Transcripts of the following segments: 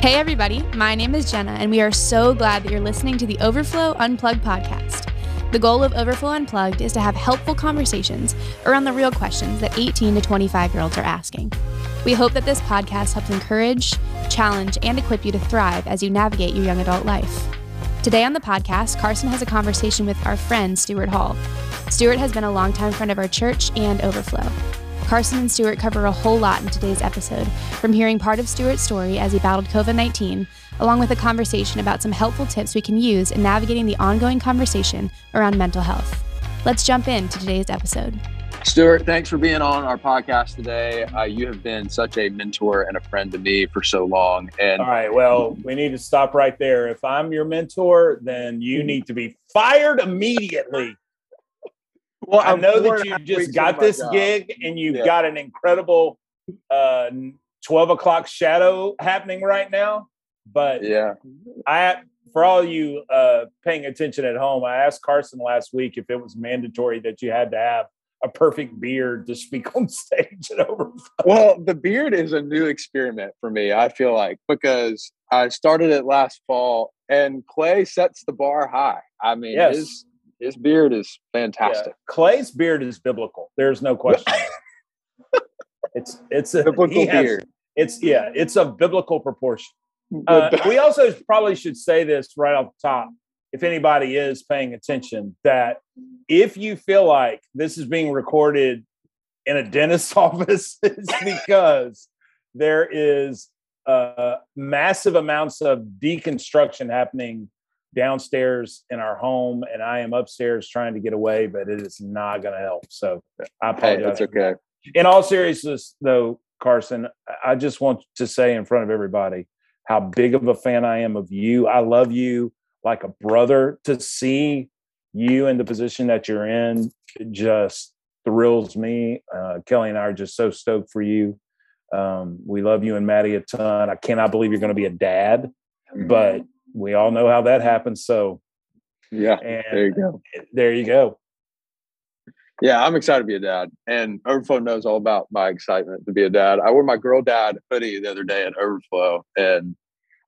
Hey, everybody, my name is Jenna, and we are so glad that you're listening to the Overflow Unplugged podcast. The goal of Overflow Unplugged is to have helpful conversations around the real questions that 18 to 25 year olds are asking. We hope that this podcast helps encourage, challenge, and equip you to thrive as you navigate your young adult life. Today on the podcast, Carson has a conversation with our friend, Stuart Hall. Stuart has been a longtime friend of our church and Overflow. Carson and Stuart cover a whole lot in today's episode, from hearing part of Stuart's story as he battled COVID 19, along with a conversation about some helpful tips we can use in navigating the ongoing conversation around mental health. Let's jump into today's episode. Stuart, thanks for being on our podcast today. Uh, you have been such a mentor and a friend to me for so long. And all right, well, we need to stop right there. If I'm your mentor, then you need to be fired immediately. Well, I know that you just got this job. gig and you've yeah. got an incredible uh, 12 o'clock shadow happening right now. But yeah, I, for all you uh, paying attention at home, I asked Carson last week if it was mandatory that you had to have a perfect beard to speak on stage at Overflow. Well, the beard is a new experiment for me, I feel like, because I started it last fall and Clay sets the bar high. I mean, yes. his his beard is fantastic. Yeah. Clay's beard is biblical. There's no question. it's it's a biblical has, beard. It's yeah, it's of biblical proportion. Uh, we also probably should say this right off the top, if anybody is paying attention, that if you feel like this is being recorded in a dentist's office, it's because there is uh, massive amounts of deconstruction happening downstairs in our home and I am upstairs trying to get away, but it is not going to help. So I apologize. Hey, that's okay. In all seriousness, though, Carson, I just want to say in front of everybody how big of a fan I am of you. I love you like a brother. To see you in the position that you're in just thrills me. Uh, Kelly and I are just so stoked for you. Um, we love you and Maddie a ton. I cannot believe you're going to be a dad, but we all know how that happens. So, yeah, there you go. There you go. Yeah, I'm excited to be a dad, and Overflow knows all about my excitement to be a dad. I wore my girl dad hoodie the other day at Overflow, and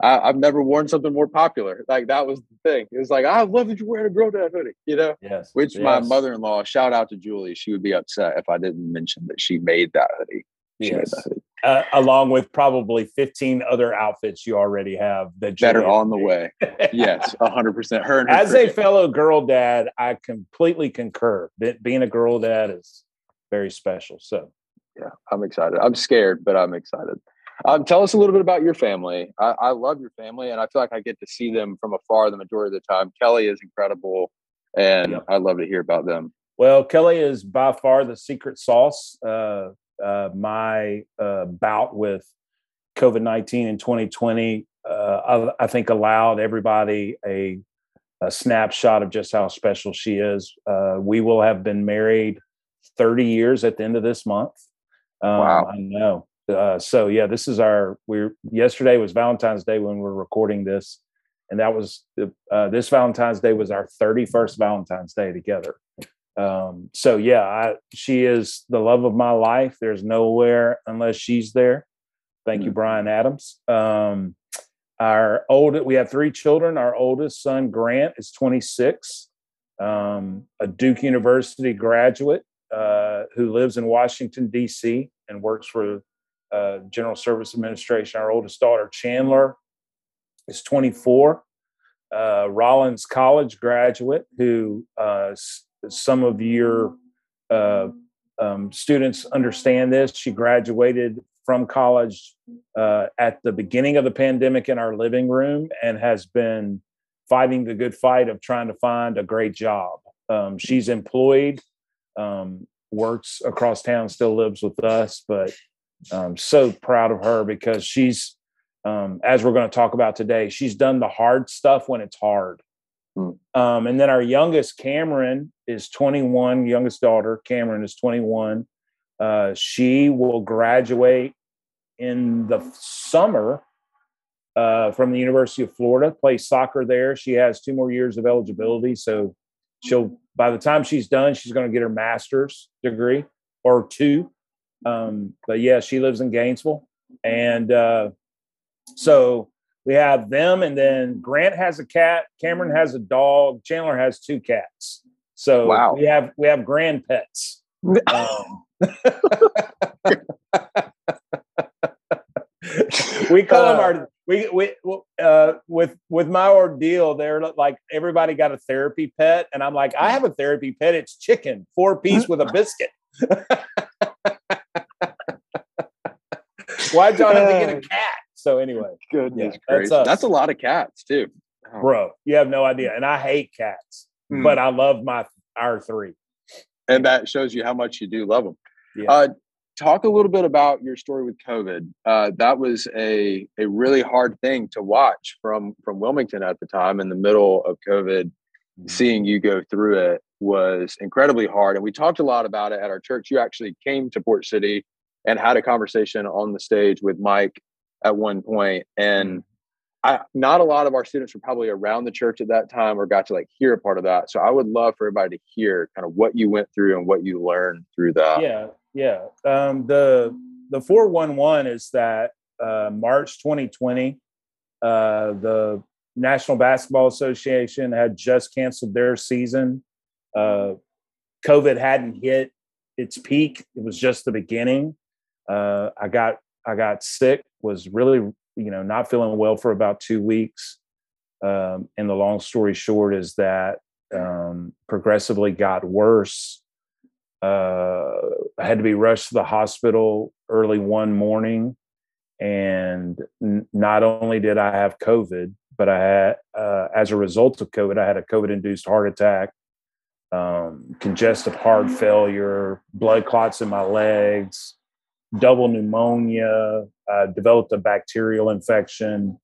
I, have never worn something more popular. Like that was the thing. It was like I love that you're wearing a girl dad hoodie, you know. Yes. Which yes. my mother-in-law, shout out to Julie, she would be upset if I didn't mention that she made that hoodie. She yes. That hoodie uh, along with probably 15 other outfits you already have that, that are on the way. yes, 100%. Her, her As a fellow girl dad, I completely concur that being a girl dad is very special. So, yeah, I'm excited. I'm scared, but I'm excited. Um, tell us a little bit about your family. I, I love your family, and I feel like I get to see them from afar the majority of the time. Kelly is incredible, and yep. I love to hear about them. Well, Kelly is by far the secret sauce. Uh, uh, my uh, bout with COVID 19 in 2020, uh, I, I, think allowed everybody a, a, snapshot of just how special she is. Uh, we will have been married 30 years at the end of this month. Um, wow. I know. Uh, so yeah, this is our. We're yesterday was Valentine's Day when we're recording this, and that was uh, this Valentine's Day was our 31st Valentine's Day together. Um, so yeah, I, she is the love of my life. There's nowhere unless she's there. Thank mm-hmm. you, Bryan Adams. Um, our old, we have three children. Our oldest son, Grant, is 26, um, a Duke University graduate uh, who lives in Washington, D.C., and works for uh, General Service Administration. Our oldest daughter, Chandler, is 24, uh, Rollins College graduate who uh, some of your uh, um, students understand this. She graduated from college uh, at the beginning of the pandemic in our living room and has been fighting the good fight of trying to find a great job. Um, she's employed, um, works across town, still lives with us, but I'm so proud of her because she's, um, as we're going to talk about today, she's done the hard stuff when it's hard. Mm. Um, and then our youngest, Cameron, is 21. Youngest daughter, Cameron, is 21. Uh, she will graduate in the summer uh, from the University of Florida, play soccer there. She has two more years of eligibility. So she'll, by the time she's done, she's going to get her master's degree or two. Um, but yeah, she lives in Gainesville. And uh, so we have them, and then Grant has a cat, Cameron has a dog, Chandler has two cats. So Wow. we have we have grand pets. Um, we call them our we we uh with with my ordeal they're like everybody got a therapy pet and i'm like i have a therapy pet it's chicken four piece with a biscuit why john have to get a cat so anyway Goodness Yeah, that's gracious. us. That's a lot of cats too. Oh. bro you have no idea and i hate cats Hmm. but i love my our three and that shows you how much you do love them. Yeah. Uh, talk a little bit about your story with COVID. Uh, that was a a really hard thing to watch from from Wilmington at the time in the middle of COVID. Seeing you go through it was incredibly hard, and we talked a lot about it at our church. You actually came to Port City and had a conversation on the stage with Mike at one point, and I, not a lot of our students were probably around the church at that time or got to like hear a part of that. So I would love for everybody to hear kind of what you went through and what you learned through that. yeah yeah. Um the the 411 is that uh march 2020 uh the national basketball association had just canceled their season. Uh covid hadn't hit its peak. It was just the beginning. Uh i got i got sick was really you know not feeling well for about two weeks um and the long story short is that um progressively got worse uh, I had to be rushed to the hospital early one morning. And n- not only did I have COVID, but I had, uh, as a result of COVID, I had a COVID induced heart attack, um, congestive heart failure, blood clots in my legs, double pneumonia, uh, developed a bacterial infection,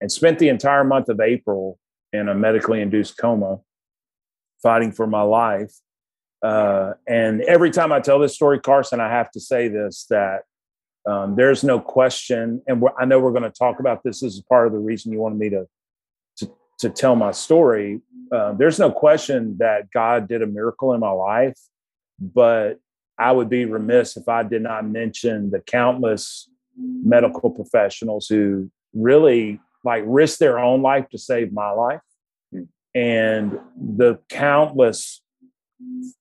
and spent the entire month of April in a medically induced coma, fighting for my life. Uh, and every time I tell this story, Carson, I have to say this that um, there's no question, and I know we're going to talk about this as part of the reason you wanted me to to, to tell my story. Uh, there's no question that God did a miracle in my life, but I would be remiss if I did not mention the countless medical professionals who really like risked their own life to save my life, and the countless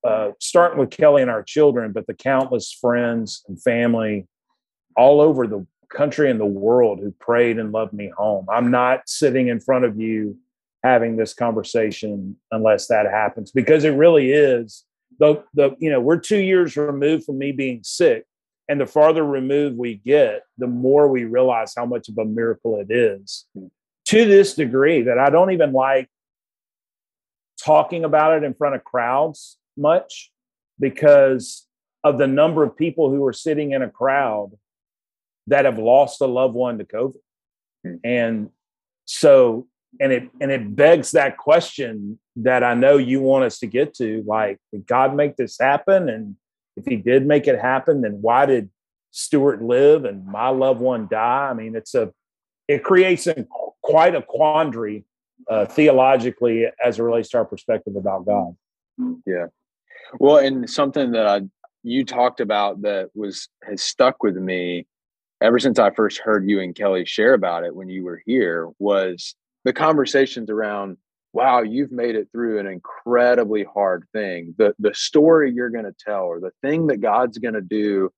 uh, starting with Kelly and our children, but the countless friends and family all over the country and the world who prayed and loved me home. I'm not sitting in front of you having this conversation unless that happens because it really is the the you know we're 2 years removed from me being sick and the farther removed we get the more we realize how much of a miracle it is to this degree that I don't even like talking about it in front of crowds much because of the number of people who are sitting in a crowd that have lost a loved one to COVID. Hmm. And so and it and it begs that question that I know you want us to get to like did God make this happen and if he did make it happen then why did Stuart live and my loved one die? I mean it's a it creates a quite a quandary uh, theologically as it relates to our perspective about God. Yeah. Well, and something that I you talked about that was has stuck with me ever since I first heard you and Kelly share about it when you were here was the conversations around wow, you've made it through an incredibly hard thing. The the story you're going to tell or the thing that God's going to do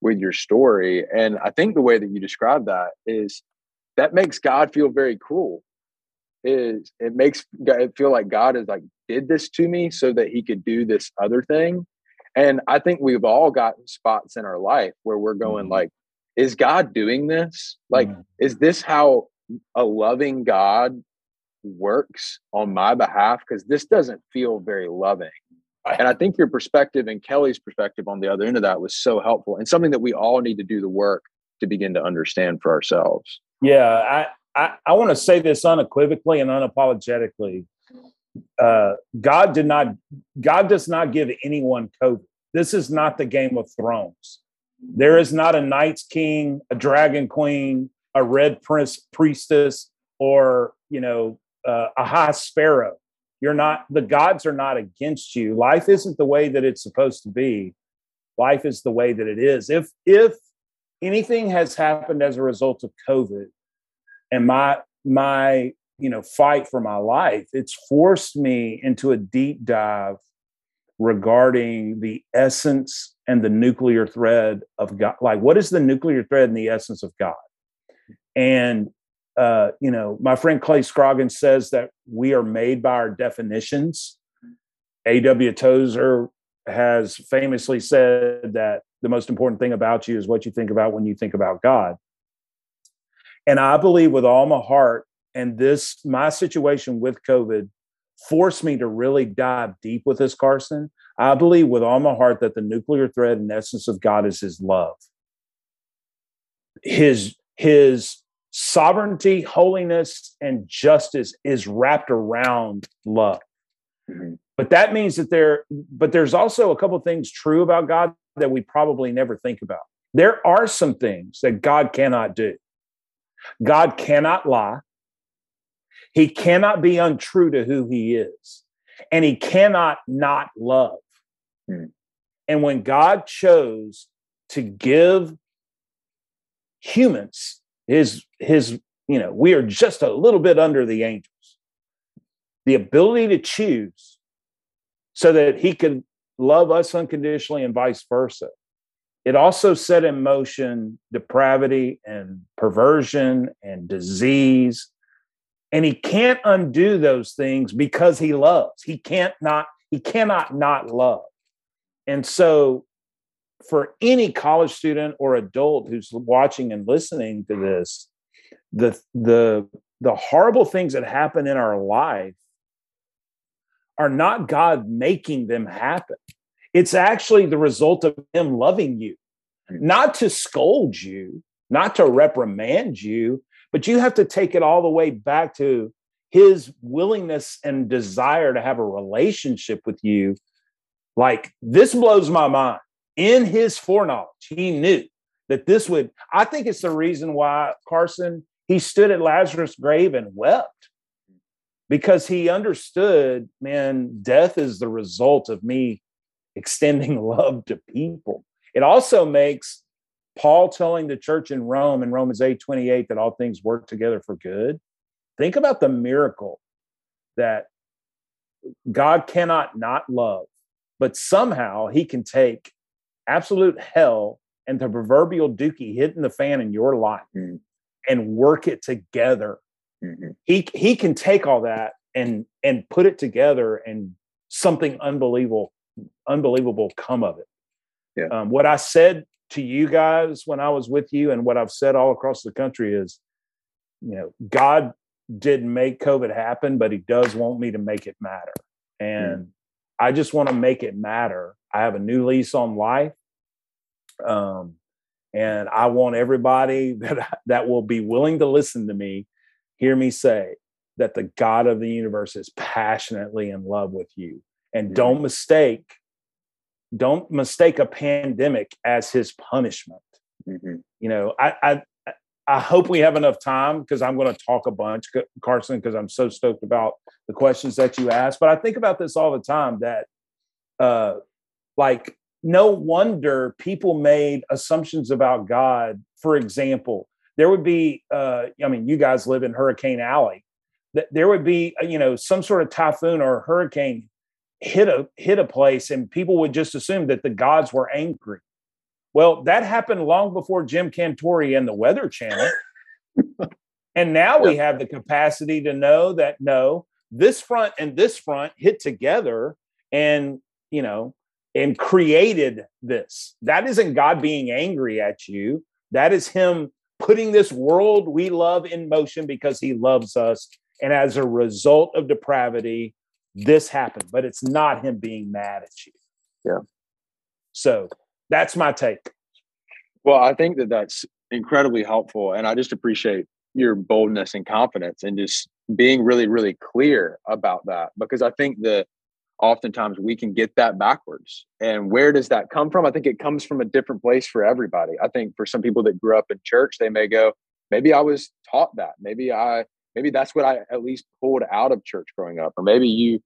with your story and I think the way that you describe that is that makes God feel very cruel is it makes it feel like God is like did this to me so that he could do this other thing. And I think we've all gotten spots in our life where we're going Mhm. like, is God doing this? Like, Mhm. is this how a loving God works on my behalf? Because this doesn't feel very loving. And I think your perspective and Kelly's perspective on the other end of that was so helpful and something that we all need to do the work to begin to understand for ourselves. Yeah, I, I, I want to say this unequivocally and unapologetically. Uh, God did not. God does not give anyone COVID. This is not the Game of Thrones. There is not a Night's King, a Dragon Queen, a Red Prince Priestess, or you know uh, a High Sparrow. You're not. The gods are not against you. Life isn't the way that it's supposed to be. Life is the way that it is. If if anything has happened as a result of COVID, and my my you know fight for my life it's forced me into a deep dive regarding the essence and the nuclear thread of god like what is the nuclear thread and the essence of god and uh, you know my friend clay scroggins says that we are made by our definitions. A.W. Tozer has famously said that the most important thing about you is what you think about when you think about god. And i believe with all my heart and this my situation with covid forced me to really dive deep with this carson. I believe with all my heart that the nuclear thread and essence of god is his love. His his sovereignty holiness and justice is wrapped around love mm-hmm. but that means that there but there's also a couple things true about god that we probably never think about there are some things that god cannot do god cannot lie he cannot be untrue to who he is, and he cannot not love. Hmm. And when God chose to give humans his his you know we are just a little bit under the angels. The ability to choose so that he could love us unconditionally and vice versa. It also set in motion depravity and perversion and disease. And he can't undo those things because he loves. He can't not he cannot not love. And so for any college student or adult who's watching and listening to this the the the horrible things that happen in our life are not god making them happen it's actually the result of him loving you not to scold you not to reprimand you but you have to take it all the way back to his willingness and desire to have a relationship with you. Like, this blows my mind. In his foreknowledge, he knew that this would, I think it's the reason why Carson, he stood at Lazarus' grave and wept because he understood, man, death is the result of me extending love to people. It also makes Paul telling the church in Rome in Romans 8 28 that all things work together for good. Think about the miracle that God cannot not love, but somehow he can take absolute hell and the proverbial dookie hitting the fan in your life mm-hmm. And work it together. Mm-hmm. He he can take all that and and put it together and something unbelievable unbelievable come of it. Yeah. Um, what I said to you guys when I was with you and what I've said all across the country is, you know, God didn't make COVID happen, but He does want me to make it matter. And mm. I just want to make it matter. I have a new lease on life. Um, and I want everybody that that will be willing to listen to me hear me say that the God of the universe is passionately in love with you. And mm. don't mistake don't mistake a pandemic as his punishment. Mm-hmm. You know, I, I I hope we have enough time because I'm going to talk a bunch, Carson, because I'm so stoked about the questions that you asked. But I think about this all the time that, uh, like, no wonder people made assumptions about God. For example, there would be, uh, I mean, you guys live in Hurricane Alley. That there would be, you know, some sort of typhoon or hurricane hit a hit a place and people would just assume that the gods were angry. Well, that happened long before Jim Cantore and the Weather Channel. and now we have the capacity to know that no, this front and this front hit together and, you know, and created this. That isn't God being angry at you. That is him putting this world we love in motion because he loves us. And as a result of depravity, this happened, but it's not him being mad at you. Yeah. So that's my take. Well, I think that that's incredibly helpful. And I just appreciate your boldness and confidence and just being really, really clear about that because I think that oftentimes we can get that backwards. And where does that come from? I think it comes from a different place for everybody. I think for some people that grew up in church, they may go, maybe I was taught that. Maybe I maybe that's what I at least pulled out of church growing up, or maybe you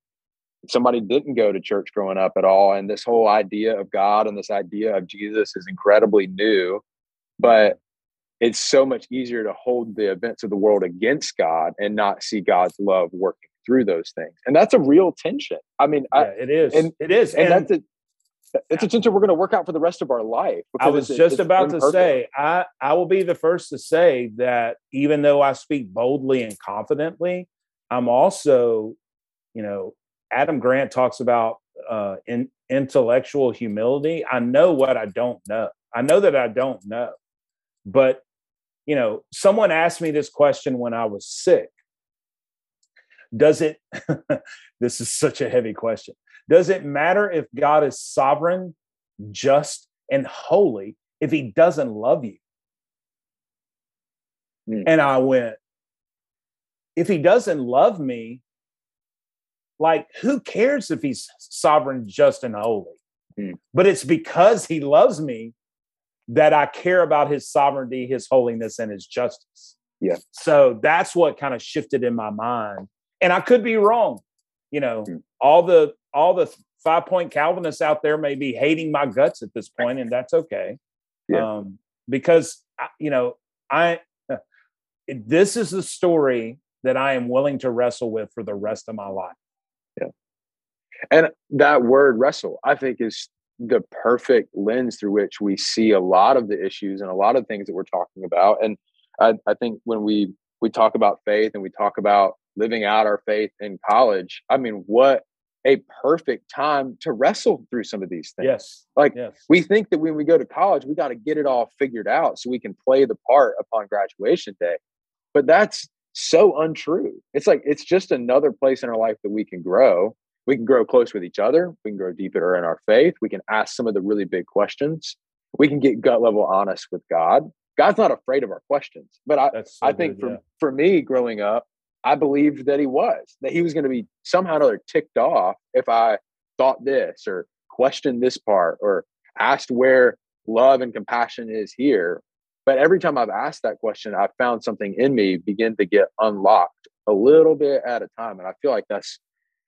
somebody didn't go to church growing up at all, and this whole idea of God and this idea of Jesus is incredibly new. But it's so much easier to hold the events of the world against God and not see God's love working through those things. And that's a real tension. I mean, yeah, I, it is. and- it is. and, And, that's a it's a tension we're going to work out for the rest of our life. I was it's- just it's about to say, I, I will be the first to say that even though I speak boldly and confidently, I'm also, you know, Adam Grant talks about uh, in, intellectual humility. I know what I don't know. I know that I don't know. But, you know, someone asked me this question when I was sick. Does it, this is such a heavy question. Does it matter if God is sovereign, just, and holy if he doesn't love you? Hmm. And I went, if he doesn't love me, like who cares if he's sovereign, just, and holy? Hmm. But it's because he loves me that I care about his sovereignty, his holiness, and his justice. Yeah. So that's what kind of shifted in my mind. And I could be wrong. You know, Hmm. all the all the five point Calvinists out there may be hating my guts at this point, and that's okay. Yeah. Um, because I- you know, I this is the story that I am willing to wrestle with for the rest of my life. Yeah. And that word wrestle, I think, is the perfect lens through which we see a lot of the issues and a lot of things that we're talking about. And I, I think when we we talk about faith and we talk about living out our faith in college, I mean, what a perfect time to wrestle through some of these things. Yes. Like, yes. We think that when we go to college, we got to get it all figured out so we can play the part upon graduation day. But that's so untrue. It's like it's just another place in our life that we can grow. We can grow close with each other. We can grow deeper in our faith. We can ask some of the really big questions. We can get gut level honest with God. God's not afraid of our questions. But I, so I think good, for, yeah. for me growing up, I believed that he was, that he was going to be somehow or another ticked off if I thought this or questioned this part or asked where love and compassion is here. But every time I've asked that question, I've found something in me begin to get unlocked a little bit at a time. And I feel like that's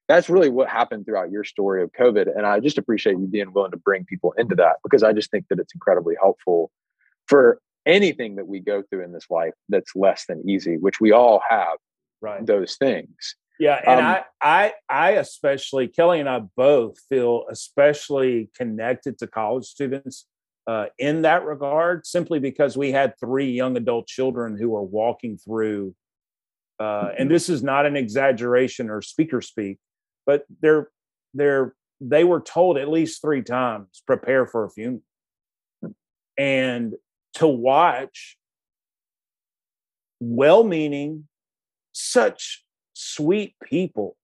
that's really what happened throughout your story of COVID. And I just appreciate you being willing to bring people into that because I just think that it's incredibly helpful for anything that we go through in this life that's less than easy, which we all have right. those things. Yeah, and Um, I, I, I especially Kelly and I both feel especially connected to college students uh, in that regard, simply because we had three young adult children who were walking through, uh, and this is not an exaggeration or speaker speak, but they're they're they were told at least three times prepare for a funeral, and to watch well-meaning such sweet people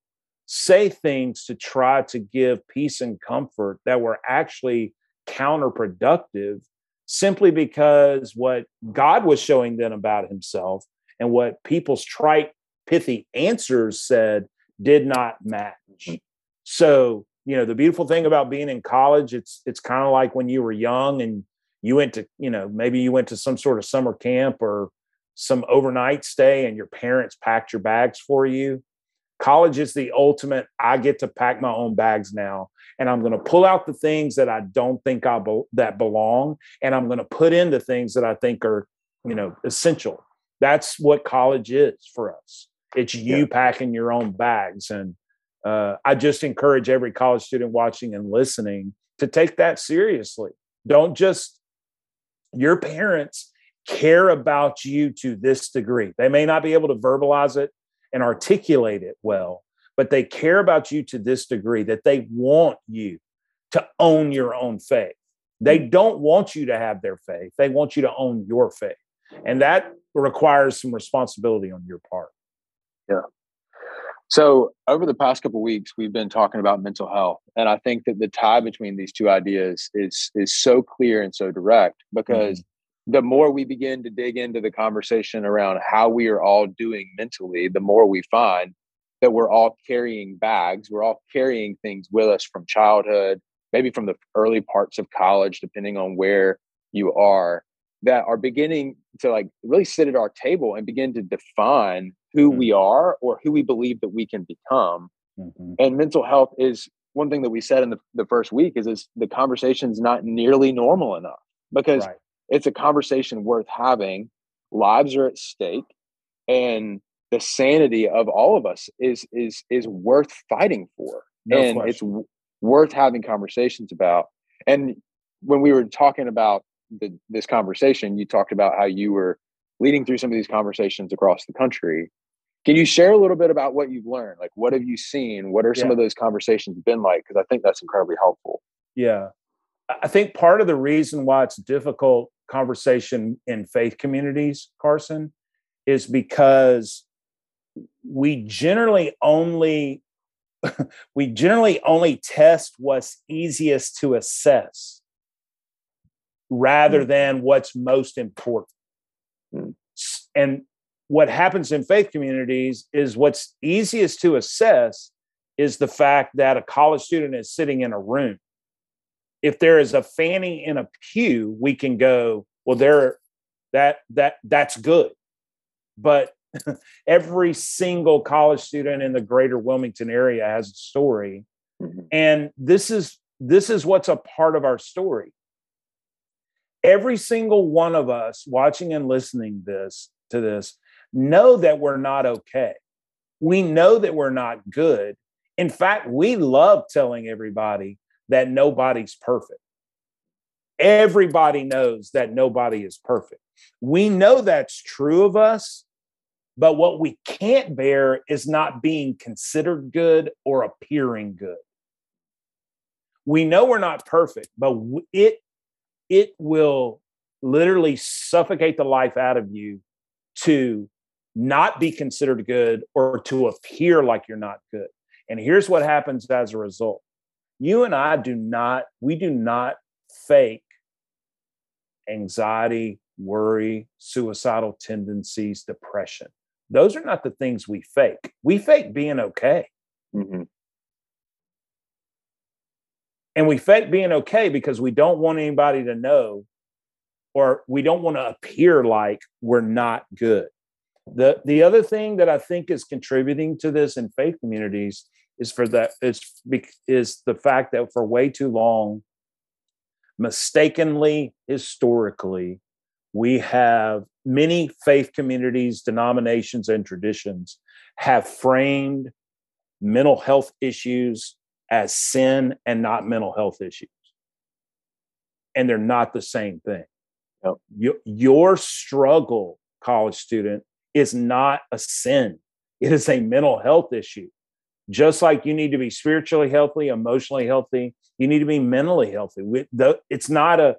say things to try to give peace and comfort that were actually counterproductive simply because what God was showing them about himself and what people's trite, pithy answers said did not match. So, you know, the beautiful thing about being in college, it's it's kind of like when you were young and you went to, you know, maybe you went to some sort of summer camp or some overnight stay and your parents packed your bags for you. College is the ultimate. I get to pack my own bags now, and I'm going to pull out the things that I don't think I be- that belong, and I'm going to put in the things that I think are, you know, essential. That's what college is for us. It's you Yeah. packing your own bags, and uh, I just encourage every college student watching and listening to take that seriously. Don't just your parents care about you to this degree. They may not be able to verbalize it and articulate it well, but they care about you to this degree that they want you to own your own faith. They mm. don't want you to have their faith, they want you to own your faith. And that requires some responsibility on your part. Yeah. So, over the past couple of weeks, we've been talking about mental health, and I think that the tie between these two ideas is is so clear and so direct because mm. The more we begin to dig into the conversation around how we are all doing mentally, the more we find that we're all carrying bags, we're all carrying things with us from childhood, maybe from the early parts of college, depending on where you are, that are beginning to like really sit at our table and begin to define who Mhm. we are or who we believe that we can become. And mental health is one thing that we said in the, the first week is, is the conversation's not nearly normal enough because Right. It's a conversation worth having. Lives are at stake and the sanity of all of us is is is worth fighting for. No and question. it's w- worth having conversations about. And when we were talking about the, this conversation you talked about how you were leading through some of these conversations across the country. Can you share a little bit about what you've learned? Like what have you seen? What are some yeah. of those conversations been like? Because i think that's incredibly helpful. Yeah. I think part of the reason why it's difficult conversation in faith communities carson is because we generally only we generally only test what's easiest to assess rather mm. than what's most important. Mm. And what happens in faith communities is what's easiest to assess is the fact that a college student is sitting in a room. If there is a fanny in a pew, we can go, well, there that that that's good. But every single college student in the greater Wilmington area has a story. Mm-hmm. And this is this is what's a part of our story. Every single one of us watching and listening this to this know that we're not okay. We know that we're not good. In fact, we love telling everybody that nobody's perfect. Everybody knows that nobody is perfect. We know that's true of us but what we can't bear is not being considered good or appearing good. We know we're not perfect, but it it will literally suffocate the life out of you to not be considered good or to appear like you're not good. And here's what happens as a result. You and I do not we do not fake anxiety, worry, suicidal tendencies, depression. Those are not the things we fake. We fake being okay. Mm-hmm. And we fake being okay because we don't want anybody to know or we don't want to appear like we're not good. The the other thing that I think is contributing to this in faith communities is for that is is the fact that for way too long mistakenly historically we have many faith communities, denominations, and traditions have framed mental health issues as sin and not mental health issues. And they're not the same thing. Yep. Your, your struggle, college student, is not a sin, it is a mental health issue. Just like you need to be spiritually healthy, emotionally healthy, you need to be mentally healthy. It's not a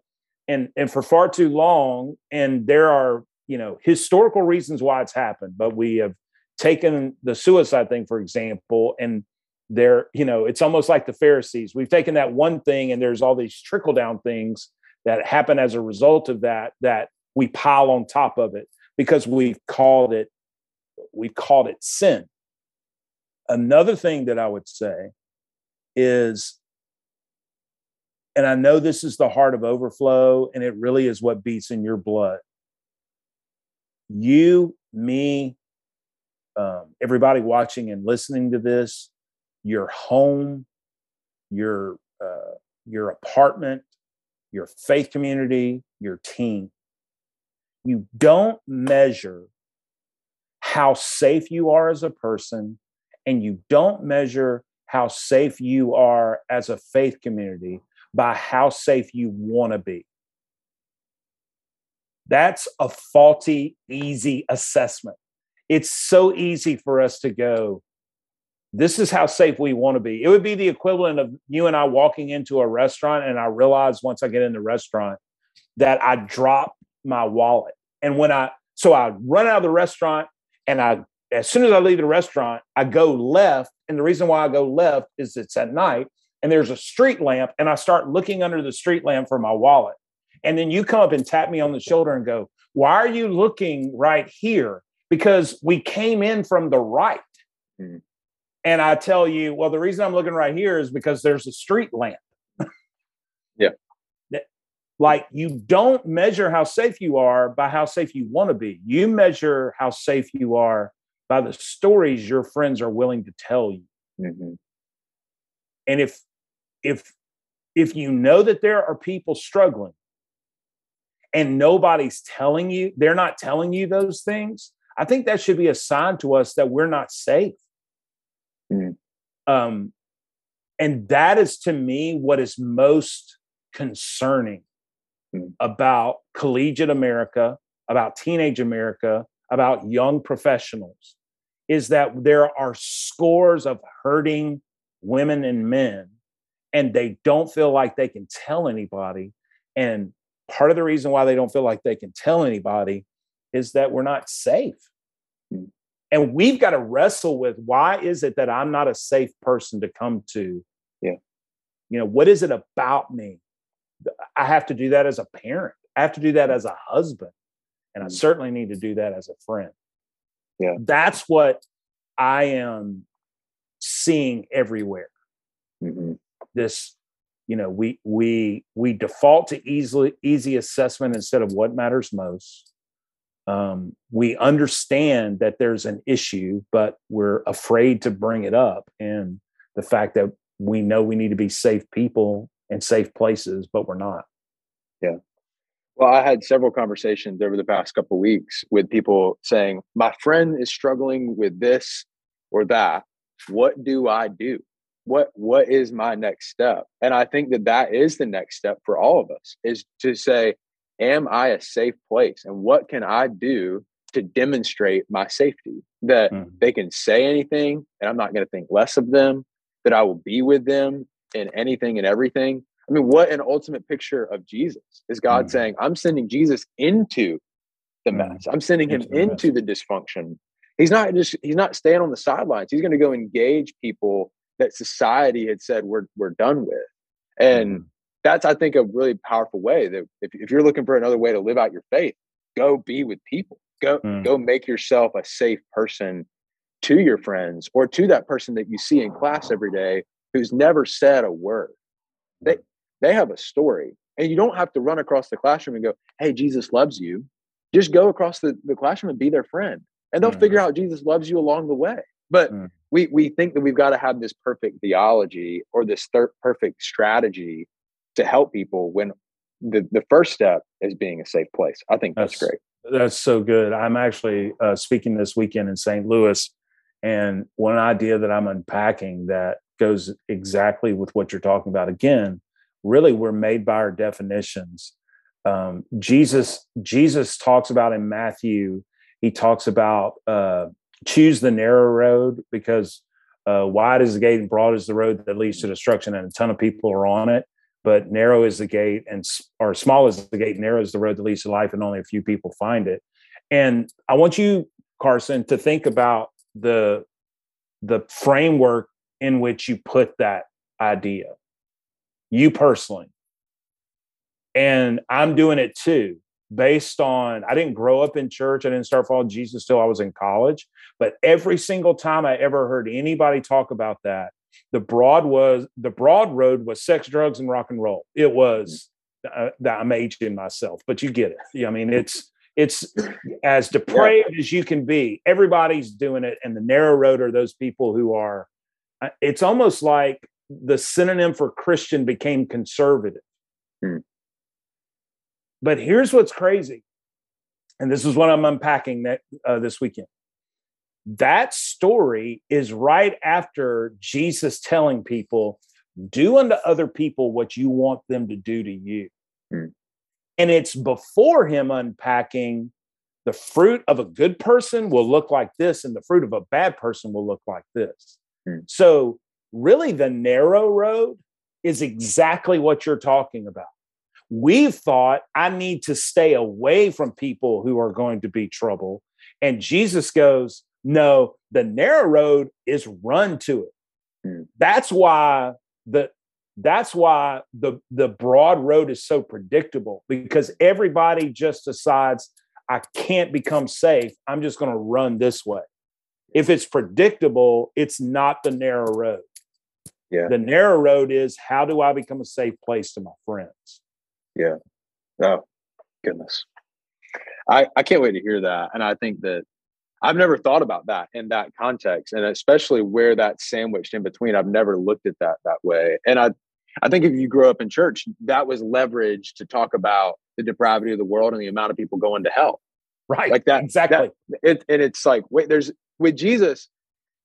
and and for far too long and there are you know historical reasons why it's happened but we have taken the suicide thing for example and there you know it's almost like the pharisees we've taken that one thing and there's all these trickle down things that happen as a result of that that we pile on top of it because we've called it we've called it sin another thing that i would say is and I know this is the heart of overflow, and it really is what beats in your blood. You, me, um, everybody watching and listening to this, your home, your uh, your apartment, your faith community, your team. You don't measure how safe you are as a person, and you don't measure how safe you are as a faith community by how safe you want to be. That's a faulty, easy assessment. It's so easy for us to go, this is how safe we want to be. It would be the equivalent of you and I walking into a restaurant, and I realize once I get in the restaurant that I drop my wallet. And when I, so I run out of the restaurant, and I, as soon as I leave the restaurant, I go left. And the reason why I go left is it's at night and there's a street lamp and I start looking under the street lamp for my wallet. And then you come up and tap me on the shoulder and go, Why are you looking right here? Because we came in from the right. Mm-hmm. And I tell you, Well, the reason I'm looking right here is because there's a street lamp. yeah. Like you don't measure how safe you are by how safe you want to be. You measure how safe you are by the stories your friends are willing to tell you. Mm-hmm. And if if if you know that there are people struggling and nobody's telling you, they're not telling you those things, I think that should be a sign to us that we're not safe. Mm. Um, and that is to me what is most concerning mm. about collegiate America, about teenage America, about young professionals is that there are scores of hurting women and men and they don't feel like they can tell anybody. And part of the reason why they don't feel like they can tell anybody is that we're not safe. And we've got to wrestle with why is it that i'm not a safe person to come to? Yeah. You know what is it about me? I have to do that as a parent. I have to do that as a husband and i mm. certainly need to do that as a friend. Yeah. That's what i am seeing everywhere. Mm-hmm. this you know we we we default to easily easy assessment instead of what matters most. Um, we understand that there's an issue but we're afraid to bring it up. And the fact that we know we need to be safe people and safe places but we're not. Yeah well i had several conversations over the past couple weeks with people saying my friend is struggling with this or that. What do i do? What what is my next step? And i think that that is the next step for all of us is to say am i a safe place? And what can i do to demonstrate my safety? That mm. they can say anything and i'm not going to think less of them that i will be with them in anything and everything i mean what an ultimate picture of jesus is god mm. saying i'm sending jesus into the mm. mess i'm sending him into the dysfunction he's not just he's not staying on the sidelines he's going to go engage people that society had said we're we're done with. And mm. that's I think a really powerful way that if, if you're looking for another way to live out your faith, go be with people. Go mm. go make yourself a safe person to your friends or to that person that you see in class every day who's never said a word. They they have a story. And you don't have to run across the classroom and go, hey, Jesus loves you. Just go across the, the classroom and be their friend. And they'll mm. figure out Jesus loves you along the way. But mm. we we think that we've got to have this perfect theology or this thir- perfect strategy to help people when the, the first step is being a safe place. I think that's, that's great. That's so good. I'm actually uh, speaking this weekend in St. Louis, and one idea that I'm unpacking that goes exactly with what you're talking about. Again, really, we're made by our definitions. Um, Jesus Jesus talks about in Matthew. He talks about uh, choose the narrow road because uh, wide is the gate and broad is the road that leads to destruction, and a ton of people are on it. But narrow is the gate, and or small is the gate, narrow is the road that leads to life, and only a few people find it. And I want you, Carson, to think about the the framework in which you put that idea. You personally, and I'm doing it too based on I didn't grow up in church. I didn't start following Jesus till I was in college. But every single time I ever heard anybody talk about that, the broad was the broad road was sex, drugs, and rock and roll. It was uh, I'm aging myself, but you get it. I mean, it's it's as depraved as you can be. Everybody's doing it, and the narrow road are those people who are. Uh, it's almost like the synonym for Christian became conservative. Hmm. But here's what's crazy. And this is what I'm unpacking that, uh, this weekend. That story is right after Jesus telling people, do unto other people what you want them to do to you. Mm. And it's before him unpacking the fruit of a good person will look like this, and the fruit of a bad person will look like this. Mm. So, really, the narrow road is exactly what you're talking about. We've thought, I need to stay away from people who are going to be trouble. And Jesus goes, No, the narrow road is run to it. Mm. That's why the that's why the the broad road is so predictable because everybody just decides I can't become safe. I'm just going to run this way. If it's predictable, it's not the narrow road. Yeah. The narrow road is how do I become a safe place to my friends? Yeah. Oh, goodness. I, I can't wait to hear that. And I think that I've never thought about that in that context, and especially where that's sandwiched in between. I've never looked at that that way. And I, I think if you grew up in church, that was leverage to talk about the depravity of the world and the amount of people going to hell. Right. Like that. Exactly. That, it, and it's like, wait, there's with Jesus,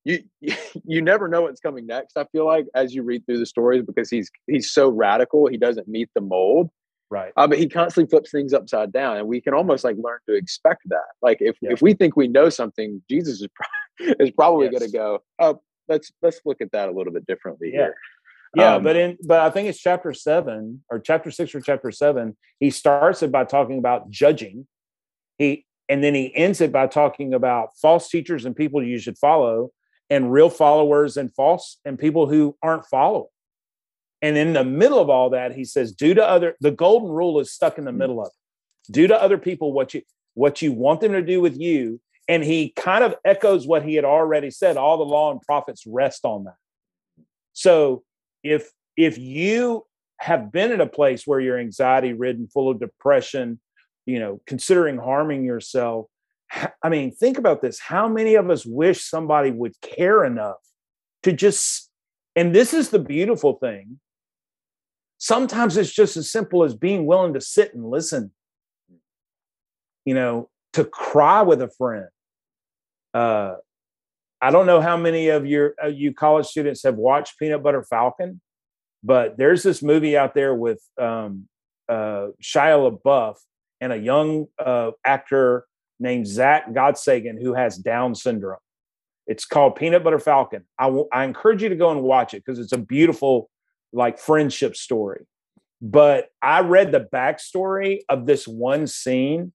you you never know what's coming next. I feel like as you read through the stories because he's he's so radical, he doesn't meet the mold. Right. Uh, but he constantly flips things upside down, and we can almost like learn to expect that. Like if Yeah. if we think we know something, Jesus is pro- is probably Yes. going to go. Oh, let's let's look at that a little bit differently Yeah. here. Yeah, Um, but in but I think it's chapter seven or chapter six or chapter seven. He starts it by talking about judging. He and then he ends it by talking about false teachers and people you should follow, and real followers and false and people who aren't following. And in the middle of all that, he says, "Do to other." The golden rule is stuck in the middle of it. Do to other people what you what you want them to do with you. And he kind of echoes what he had already said. All the law and prophets rest on that. So if if you have been in a place where you're anxiety ridden full of depression you know considering harming yourself i mean think about this. How many of us wish somebody would care enough to just and this is the beautiful thing. Sometimes it's just as simple as being willing to sit and listen. You know to cry with a friend. Uh I don't know how many of your uh, you college students have watched Peanut Butter Falcon, but there's this movie out there with um, uh, Shia LaBeouf and a young uh, actor named Zack Gottsagen who has Down syndrome. It's called Peanut Butter Falcon. I w- I encourage you to go and watch it because it's a beautiful like friendship story. But I read the backstory of this one scene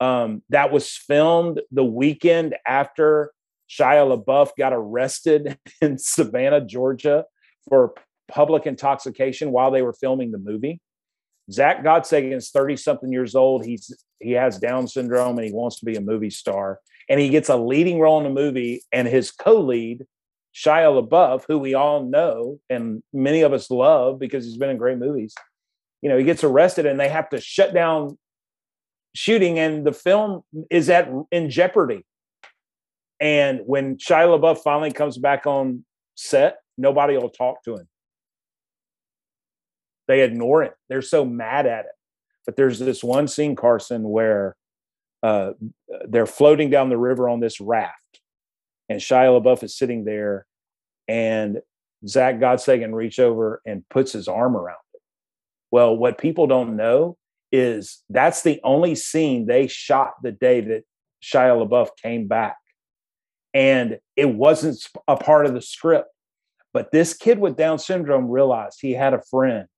um, that was filmed the weekend after Shia LaBeouf got arrested in Savannah, Georgia for public intoxication while they were filming the movie. Zack Gottsagen is 30 something years old. He's he has Down syndrome and he wants to be a movie star. And he gets a leading role in the movie, and his co-lead, Shia LaBeouf, who we all know and many of us love because he's been in great movies. You know, he gets arrested and they have to shut down shooting, and the film is at in jeopardy. And when Shia LaBeouf finally comes back on set, nobody will talk to him. They ignore it. They're so mad at it. But there's this one scene, Carson, where uh, they're floating down the river on this raft, and Shia LaBeouf is sitting there, and Zack Gottsagen reach over and puts his arm around it. Well, what people don't know is that's the only scene they shot the day that Shia LaBeouf came back and it wasn't a part of the script. But this kid with Down syndrome realized he had a friend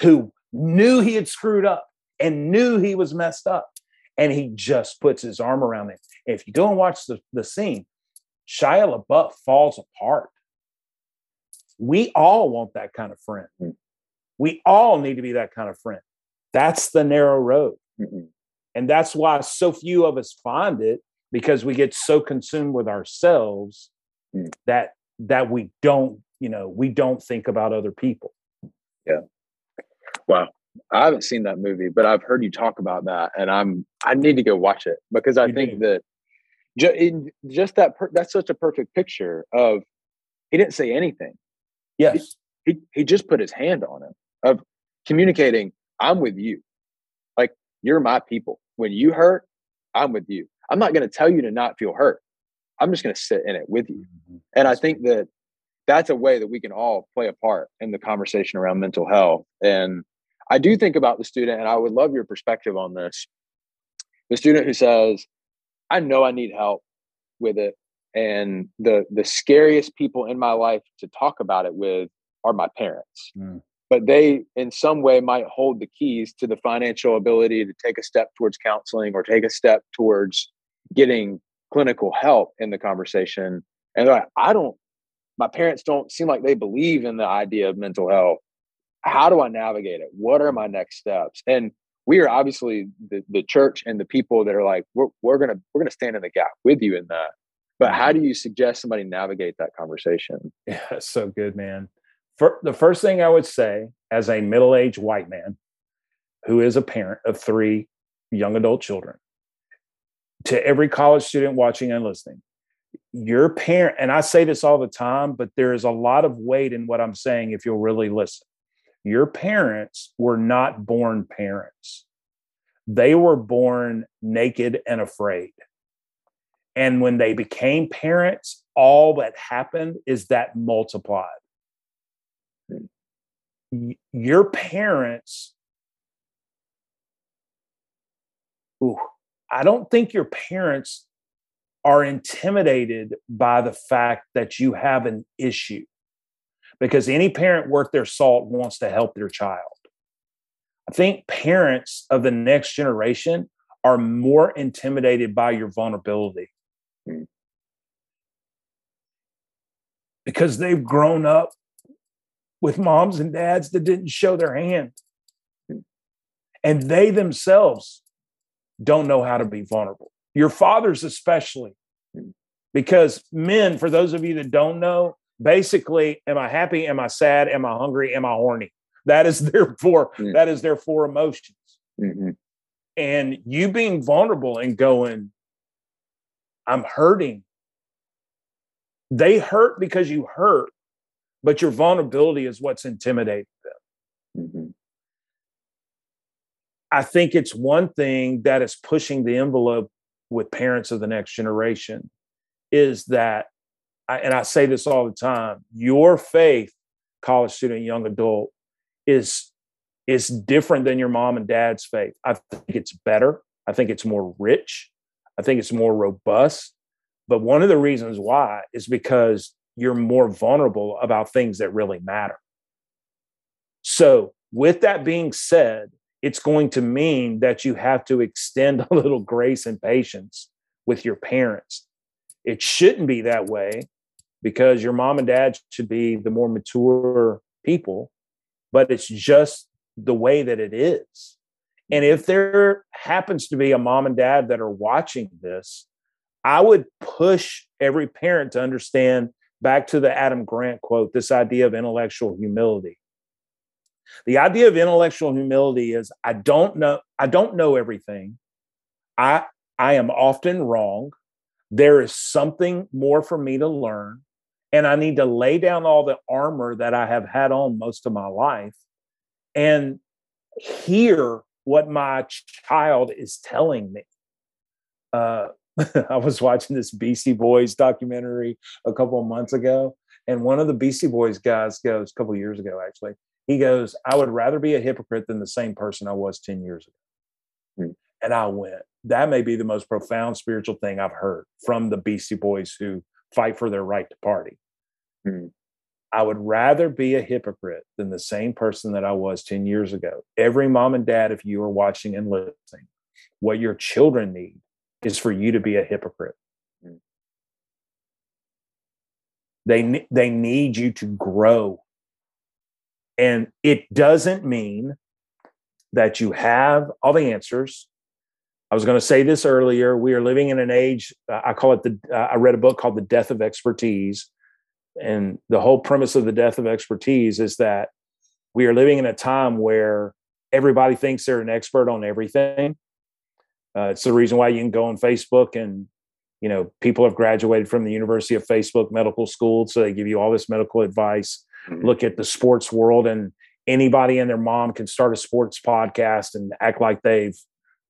who knew he had screwed up and knew he was messed up. And he just puts his arm around him. If you go and watch the, the scene, Shia LaBeouf falls apart. We all want that kind of friend. Mm. We all need to be that kind of friend. That's the narrow road. Mm-mm. And that's why so few of us find it because we get so consumed with ourselves Mm. that that we don't, you know, we don't think about other people. Wow. I haven't seen that movie, but I've heard you talk about that, and I'm I need to go watch it because I You think do. that ju- in just that per- that's such a perfect picture of he didn't say anything. Yes. He he just put his hand on him of communicating. I'm with you, like you're my people. When you hurt, I'm with you. I'm not going to tell you to not feel hurt. I'm just going to sit in it with you. Mm-hmm. And I think that that's a way that we can all play a part in the conversation around mental health. And I do think about the student, and I would love your perspective on this. The student who says, I know I need help with it. And the the scariest people in my life to talk about it with are my parents. Mm. But they in some way might hold the keys to the financial ability to take a step towards counseling or take a step towards getting clinical help in the conversation. And they're like, I don't my parents don't seem like they believe in the idea of mental health. How do I navigate it? What are my next steps? And we are obviously the, the church and the people that are like, we're, we're gonna we're gonna stand in the gap with you in that. But how do you suggest somebody navigate that conversation? Yeah, so good, man. For, the first thing I would say, as a middle aged white man who is a parent of three young adult children, to every college student watching and listening, your parent, and I say this all the time, but there is a lot of weight in what I'm saying if you'll really listen. Your parents were not born parents. they were born naked and afraid. And when they became parents, all that happened is that multiplied. Your parents, ooh, I don't think your parents are intimidated by the fact that you have an issue because any parent worth their salt wants to help their child. I think parents of the next generation are more intimidated by your vulnerability hmm. because they've grown up with moms and dads that didn't show their hand. Hmm. And they themselves don't know how to be vulnerable. Your fathers, especially, hmm. because men, for those of you that don't know, basically, am I happy? Am I sad? Am I hungry? Am I horny? That is their four. Mm-hmm. That is their four emotions. Mm-hmm. And you being vulnerable and going, I'm hurting. They hurt because you hurt, but your vulnerability is what's intimidating them. Mm-hmm. I think it's one thing that is pushing the envelope with parents of the next generation is that I, and I say this all the time, your faith, college student, young adult, is is different than your mom and dad's faith. I think it's better. I think it's more rich. I think it's more robust. But one of the reasons why is because you're more vulnerable about things that really matter. So, with that being said, it's going to mean that you have to extend a little grace and patience with your parents. It shouldn't be that way because your mom and dad should be the more mature people, but it's just the way that it is. And if there happens to be a mom and dad that are watching this, I would push every parent to understand back to the Adam Grant quote this idea of intellectual humility. The idea of intellectual humility is I don't know I don't know everything. I I am often wrong. There is something more for me to learn and I need to lay down all the armor that I have had on most of my life and hear what my child is telling me. Uh, I was watching this Beastie Boys documentary a couple of months ago, and one of the Beastie Boys guys goes, a couple of years ago actually, he goes, I would rather be a hypocrite than the same person I was 10 years ago. Hmm. And I went, that may be the most profound spiritual thing I've heard from the Beastie Boys who fight for their right to party. Mm. I would rather be a hypocrite than the same person that I was 10 years ago. Every mom and dad, if you are watching and listening, what your children need is for you to be a hypocrite. Mm. They, they need you to grow. And it doesn't mean that you have all the answers. I was going to say this earlier. We are living in an age, uh, I call it the, uh, I read a book called The Death of Expertise. And the whole premise of the death of expertise is that we are living in a time where everybody thinks they're an expert on everything. Uh, it's the reason why you can go on Facebook and you know people have graduated from the University of Facebook Medical School, so they give you all this medical advice. Mm-hmm. Look at the sports world, and anybody and their mom can start a sports podcast and act like they've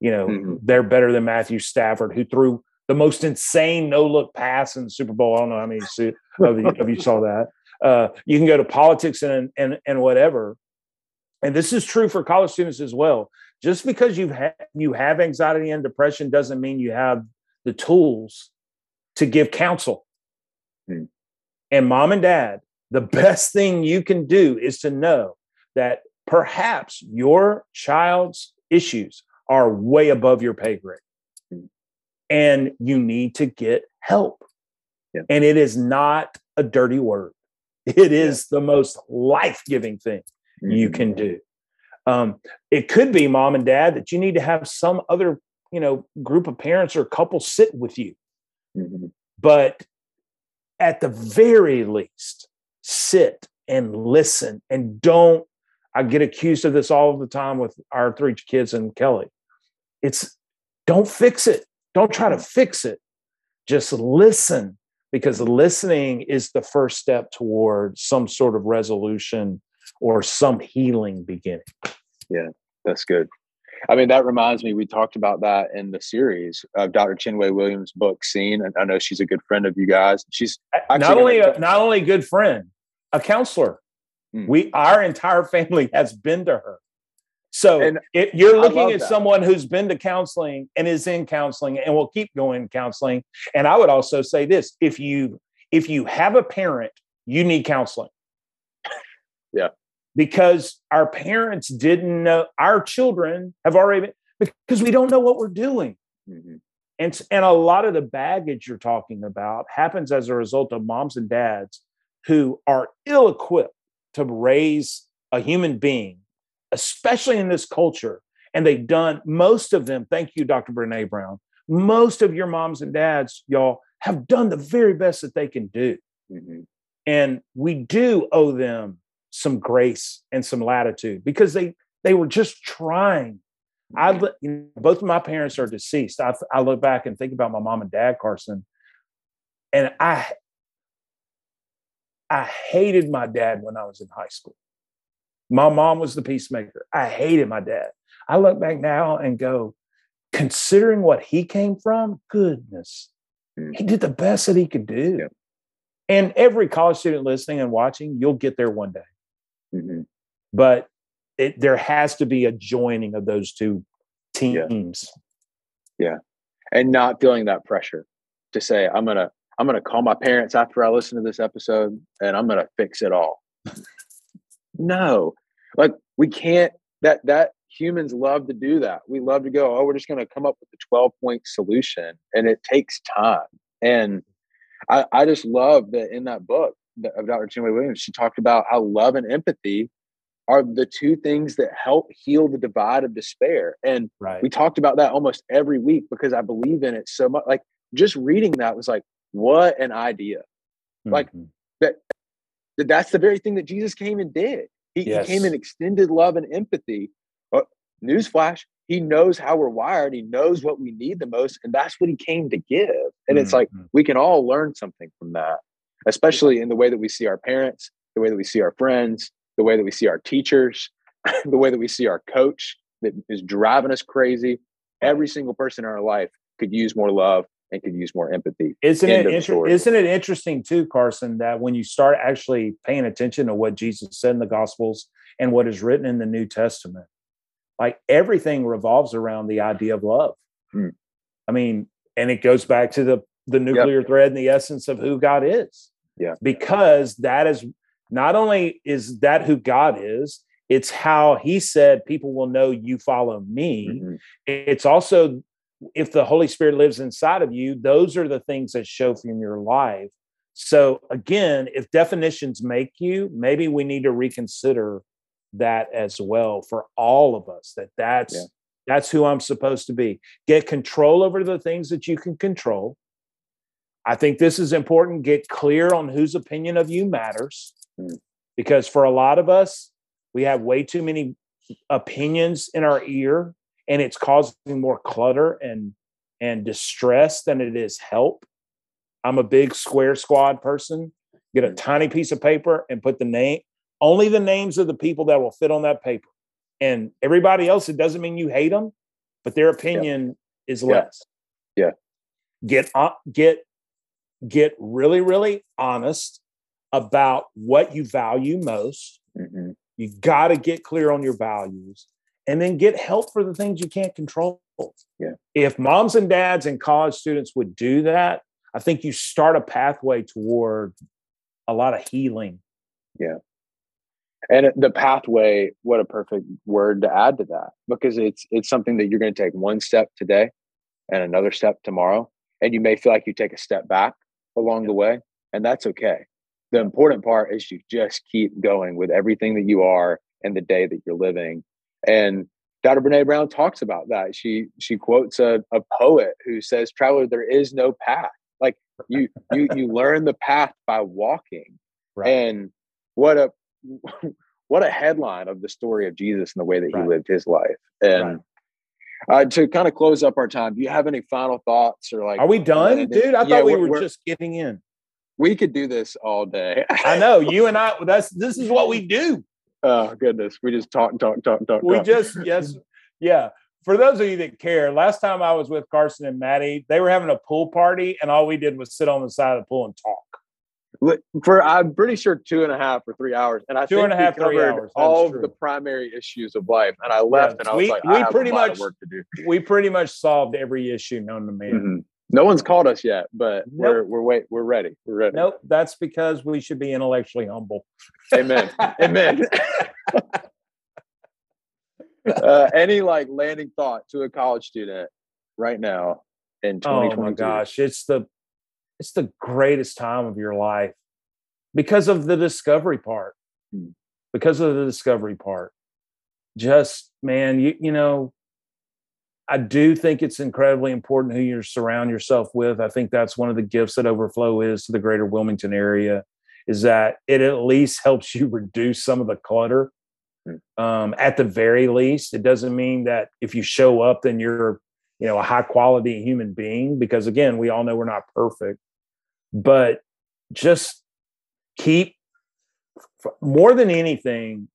you know mm-hmm. they're better than Matthew Stafford, who threw the most insane no look pass in the Super Bowl. I don't know how many of you, of you saw that. Uh, you can go to politics and, and, and whatever. And this is true for college students as well. Just because you've ha- you have anxiety and depression doesn't mean you have the tools to give counsel. Hmm. And mom and dad, the best thing you can do is to know that perhaps your child's issues are way above your pay grade and you need to get help. Yeah. And it is not a dirty word. It is yeah. the most life giving thing mm-hmm. you can do. Um, it could be mom and dad that you need to have some other, you know, group of parents or couple sit with you. Mm-hmm. But at the very least, sit and listen and don't. I get accused of this all the time with our three kids and Kelly. It's don't fix it. Don't try to fix it. Just listen because listening is the first step toward some sort of resolution or some healing beginning. Yeah, that's good. I mean, that reminds me, we talked about that in the series of Dr. Chinwe Williams' book, Seen. And I know she's a good friend of you guys. She's not only a, not only a good friend, a counselor. Hmm. We our entire family has been to her. So and if you're looking at that. someone who's been to counseling and is in counseling and will keep going counseling. And I would also say this: if you if you have a parent, you need counseling. Yeah. Because our parents didn't know our children have already been because we don't know what we're doing. Mm-hmm. And, and a lot of the baggage you're talking about happens as a result of moms and dads who are ill equipped to raise a human being especially in this culture. And they've done most of them. Thank you, Dr. Brene Brown. Most of your moms and dads, y'all, have done the very best that they can do. Mm-hmm. And we do owe them some grace and some latitude because they they were just trying. I mm-hmm. you know, both of my parents are deceased. I, I look back and think about my mom and dad, Carson, and I I hated my dad when I was in high school. My mom was the peacemaker. I hated my dad. I look back now and go, considering what he came from, goodness, mm. he did the best that he could do. Yeah. And every college student listening and watching, you'll get there one day. Mm-hmm. But it, there has to be a joining of those two teams. Yeah. yeah. And not feeling that pressure to say, I'm going to, I'm going to call my parents after I listen to this episode and I'm going to fix it all. No, like we can't. That that humans love to do that. We love to go. Oh, we're just going to come up with a twelve point solution, and it takes time. And I, I just love that in that book of Dr. Chinwe Williams, she talked about how love and empathy are the two things that help heal the divide of despair. And right. we talked about that almost every week because I believe in it so much. Like just reading that was like, what an idea. Mm-hmm. Like that's the very thing that Jesus came and did. He, yes. he came and extended love and empathy. But newsflash, he knows how we're wired. He knows what we need the most. And that's what he came to give. And mm-hmm. it's like mm-hmm. we can all learn something from that, especially in the way that we see our parents, the way that we see our friends, the way that we see our teachers, the way that we see our coach that is driving us crazy. Every single person in our life could use more love and could use more empathy. Isn't it inter- isn't it interesting too, Carson, that when you start actually paying attention to what Jesus said in the Gospels and what is written in the New Testament, like everything revolves around the idea of love. Hmm. I mean, and it goes back to the the nuclear yep. thread and the essence of who God is. Yeah. Because that is not only is that who God is, it's how he said people will know you follow me. Mm-hmm. It's also if the Holy Spirit lives inside of you, those are the things that show from your life. So again, if definitions make you, maybe we need to reconsider that as well for all of us. That that's yeah. that's who I'm supposed to be. Get control over the things that you can control. I think this is important. Get clear on whose opinion of you matters, mm. because for a lot of us, we have way too many opinions in our ear and it's causing more clutter and and distress than it is help. I'm a big square squad person. Get a tiny piece of paper and put the name, only the names of the people that will fit on that paper. And everybody else, it doesn't mean you hate them, but their opinion yeah. is less. Yeah. yeah. Get get get really, really honest about what you value most. Mm-hmm. You got to get clear on your values and then get help for the things you can't control. Yeah. If moms and dads and college students would do that, I think you start a pathway toward a lot of healing. Yeah. And the pathway, what a perfect word to add to that because it's it's something that you're going to take one step today and another step tomorrow and you may feel like you take a step back along the way and that's okay. The important part is you just keep going with everything that you are and the day that you're living and Dr. Brene Brown talks about that. She she quotes a, a poet who says, "Traveler, there is no path. Like you you you learn the path by walking." Right. And what a what a headline of the story of Jesus and the way that he right. lived his life. And right. uh, to kind of close up our time, do you have any final thoughts or like? Are we done, dude? I thought we were just getting in. We could do this all day. I know you and I. That's this is what we do. Oh goodness, we just talk, talk, talk, talk. We talk. just yes, yeah. for those of you that care, last time I was with Carson and Maddie, they were having a pool party, and all we did was sit on the side of the pool and talk. For I'm pretty sure two and a half or three hours, and I two and a half, three hours. All of the primary issues of life, and I left, and I was we, like, we pretty much work to do. We pretty much solved every issue known to man. Mm-hmm. No one's called us yet, but nope. we're we're wait we're ready. We're ready. Nope, that's because we should be intellectually humble. Amen. Amen. uh, any like landing thought to a college student right now in 2022? Oh my gosh, it's the it's the greatest time of your life because of the discovery part. Hmm. Because of the discovery part. Just man, you you know, I do think it's incredibly important who you surround yourself with. I think that's one of the gifts that Overflow is to the greater Wilmington area, is that it at least helps you reduce some of the clutter. Hmm. Um, at the very least, it doesn't mean that if you show up, then you're, you know, a high quality human being. Because again, we all know we're not perfect, but just keep more than anything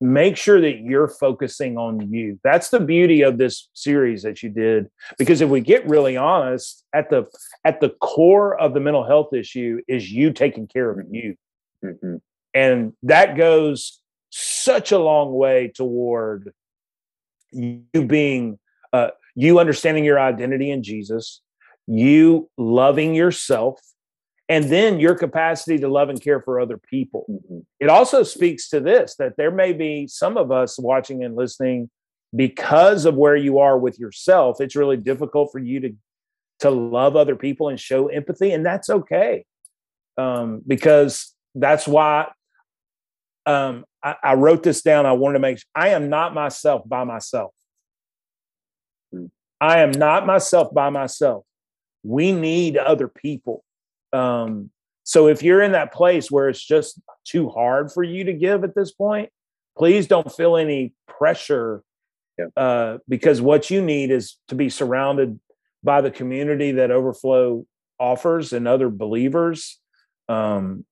make sure that you're focusing on you. That's the beauty of this series that you did because if we get really honest at the at the core of the mental health issue is you taking care of you. Mm-hmm. and that goes such a long way toward you being uh, you understanding your identity in jesus you loving yourself and then your capacity to love and care for other people. Mm-hmm. It also speaks to this that there may be some of us watching and listening because of where you are with yourself. It's really difficult for you to to love other people and show empathy, and that's okay, um, because that's why um, I, I, wrote this down. I wanted to make. I am not myself by myself. Mm-hmm. I am not myself by myself. We need other people um, so if you're in that place where it's just too hard for you to give at this point, please don't feel any pressure yeah. uh, because what you need is to be surrounded by the community that Overflow offers and other believers. Um,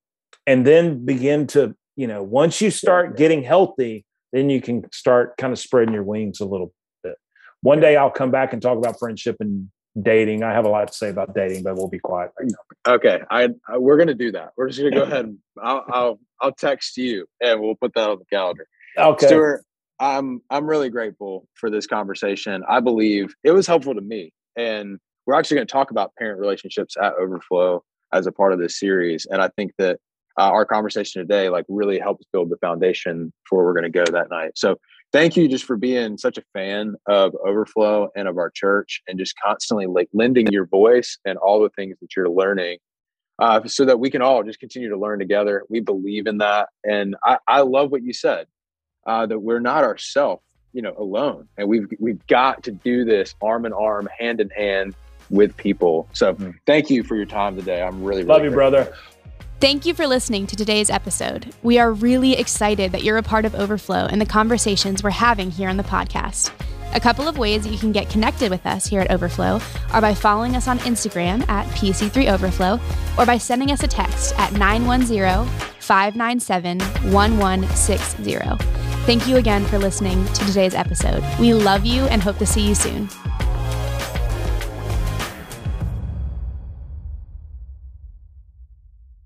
and then begin to, you know, once you start getting healthy, then you can start kind of spreading your wings a little bit. One day I'll come back and talk about friendship and dating. I have a lot to say about dating, but we'll be quiet right. Okay, I, I we're gonna do that. We're just gonna go ahead and I'll, I'll I'll text you and we'll put that on the calendar. Okay, Stuart, I'm I'm really grateful for this conversation. I believe it was helpful to me, and we're actually going to talk about parent relationships at Overflow as a part of this series. And I think that uh, our conversation today like really helps build the foundation for where we're going to go that night. So thank you just for being such a fan of Overflow and of our church and just constantly like lending your voice and all the things that you're learning uh, so that we can all just continue to learn together. We believe in that. And I, I love what you said uh, that we're not ourselves, you know, alone. And we've, we've got to do this arm in arm, hand in hand with people. So mm-hmm. thank you for your time today. I'm really, really love you, brother. Thank you for listening to today's episode. We are really excited that you're a part of Overflow and the conversations we're having here on the podcast. A couple of ways that you can get connected with us here at Overflow are by following us on Instagram at PC3Overflow or by sending us a text at 910 597 1160. Thank you again for listening to today's episode. We love you and hope to see you soon.